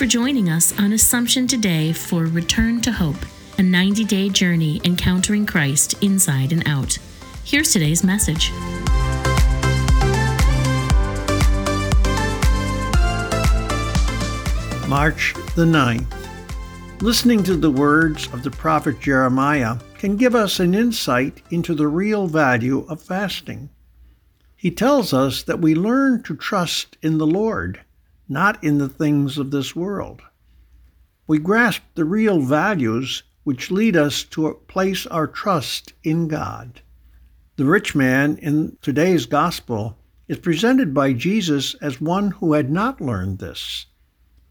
for joining us on Assumption today for Return to Hope, a 90 day journey encountering Christ inside and out. Here's today's message. March the 9th. Listening to the words of the prophet Jeremiah can give us an insight into the real value of fasting. He tells us that we learn to trust in the Lord, not in the things of this world. We grasp the real values which lead us to place our trust in God. The rich man in today's gospel is presented by Jesus as one who had not learned this.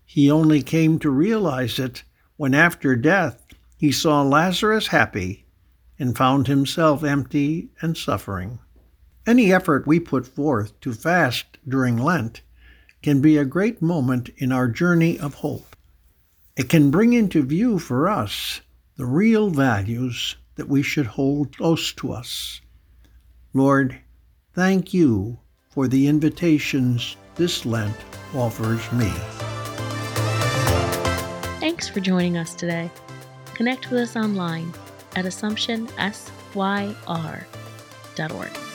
He only came to realize it when, after death, he saw Lazarus happy and found himself empty and suffering. Any effort we put forth to fast during Lent can be a great moment in our journey of hope. It can bring into view for us the real values that we should hold close to us. Lord, thank you for the invitations this Lent offers me. Thanks for joining us today. Connect with us online at AssumptionSYR.org.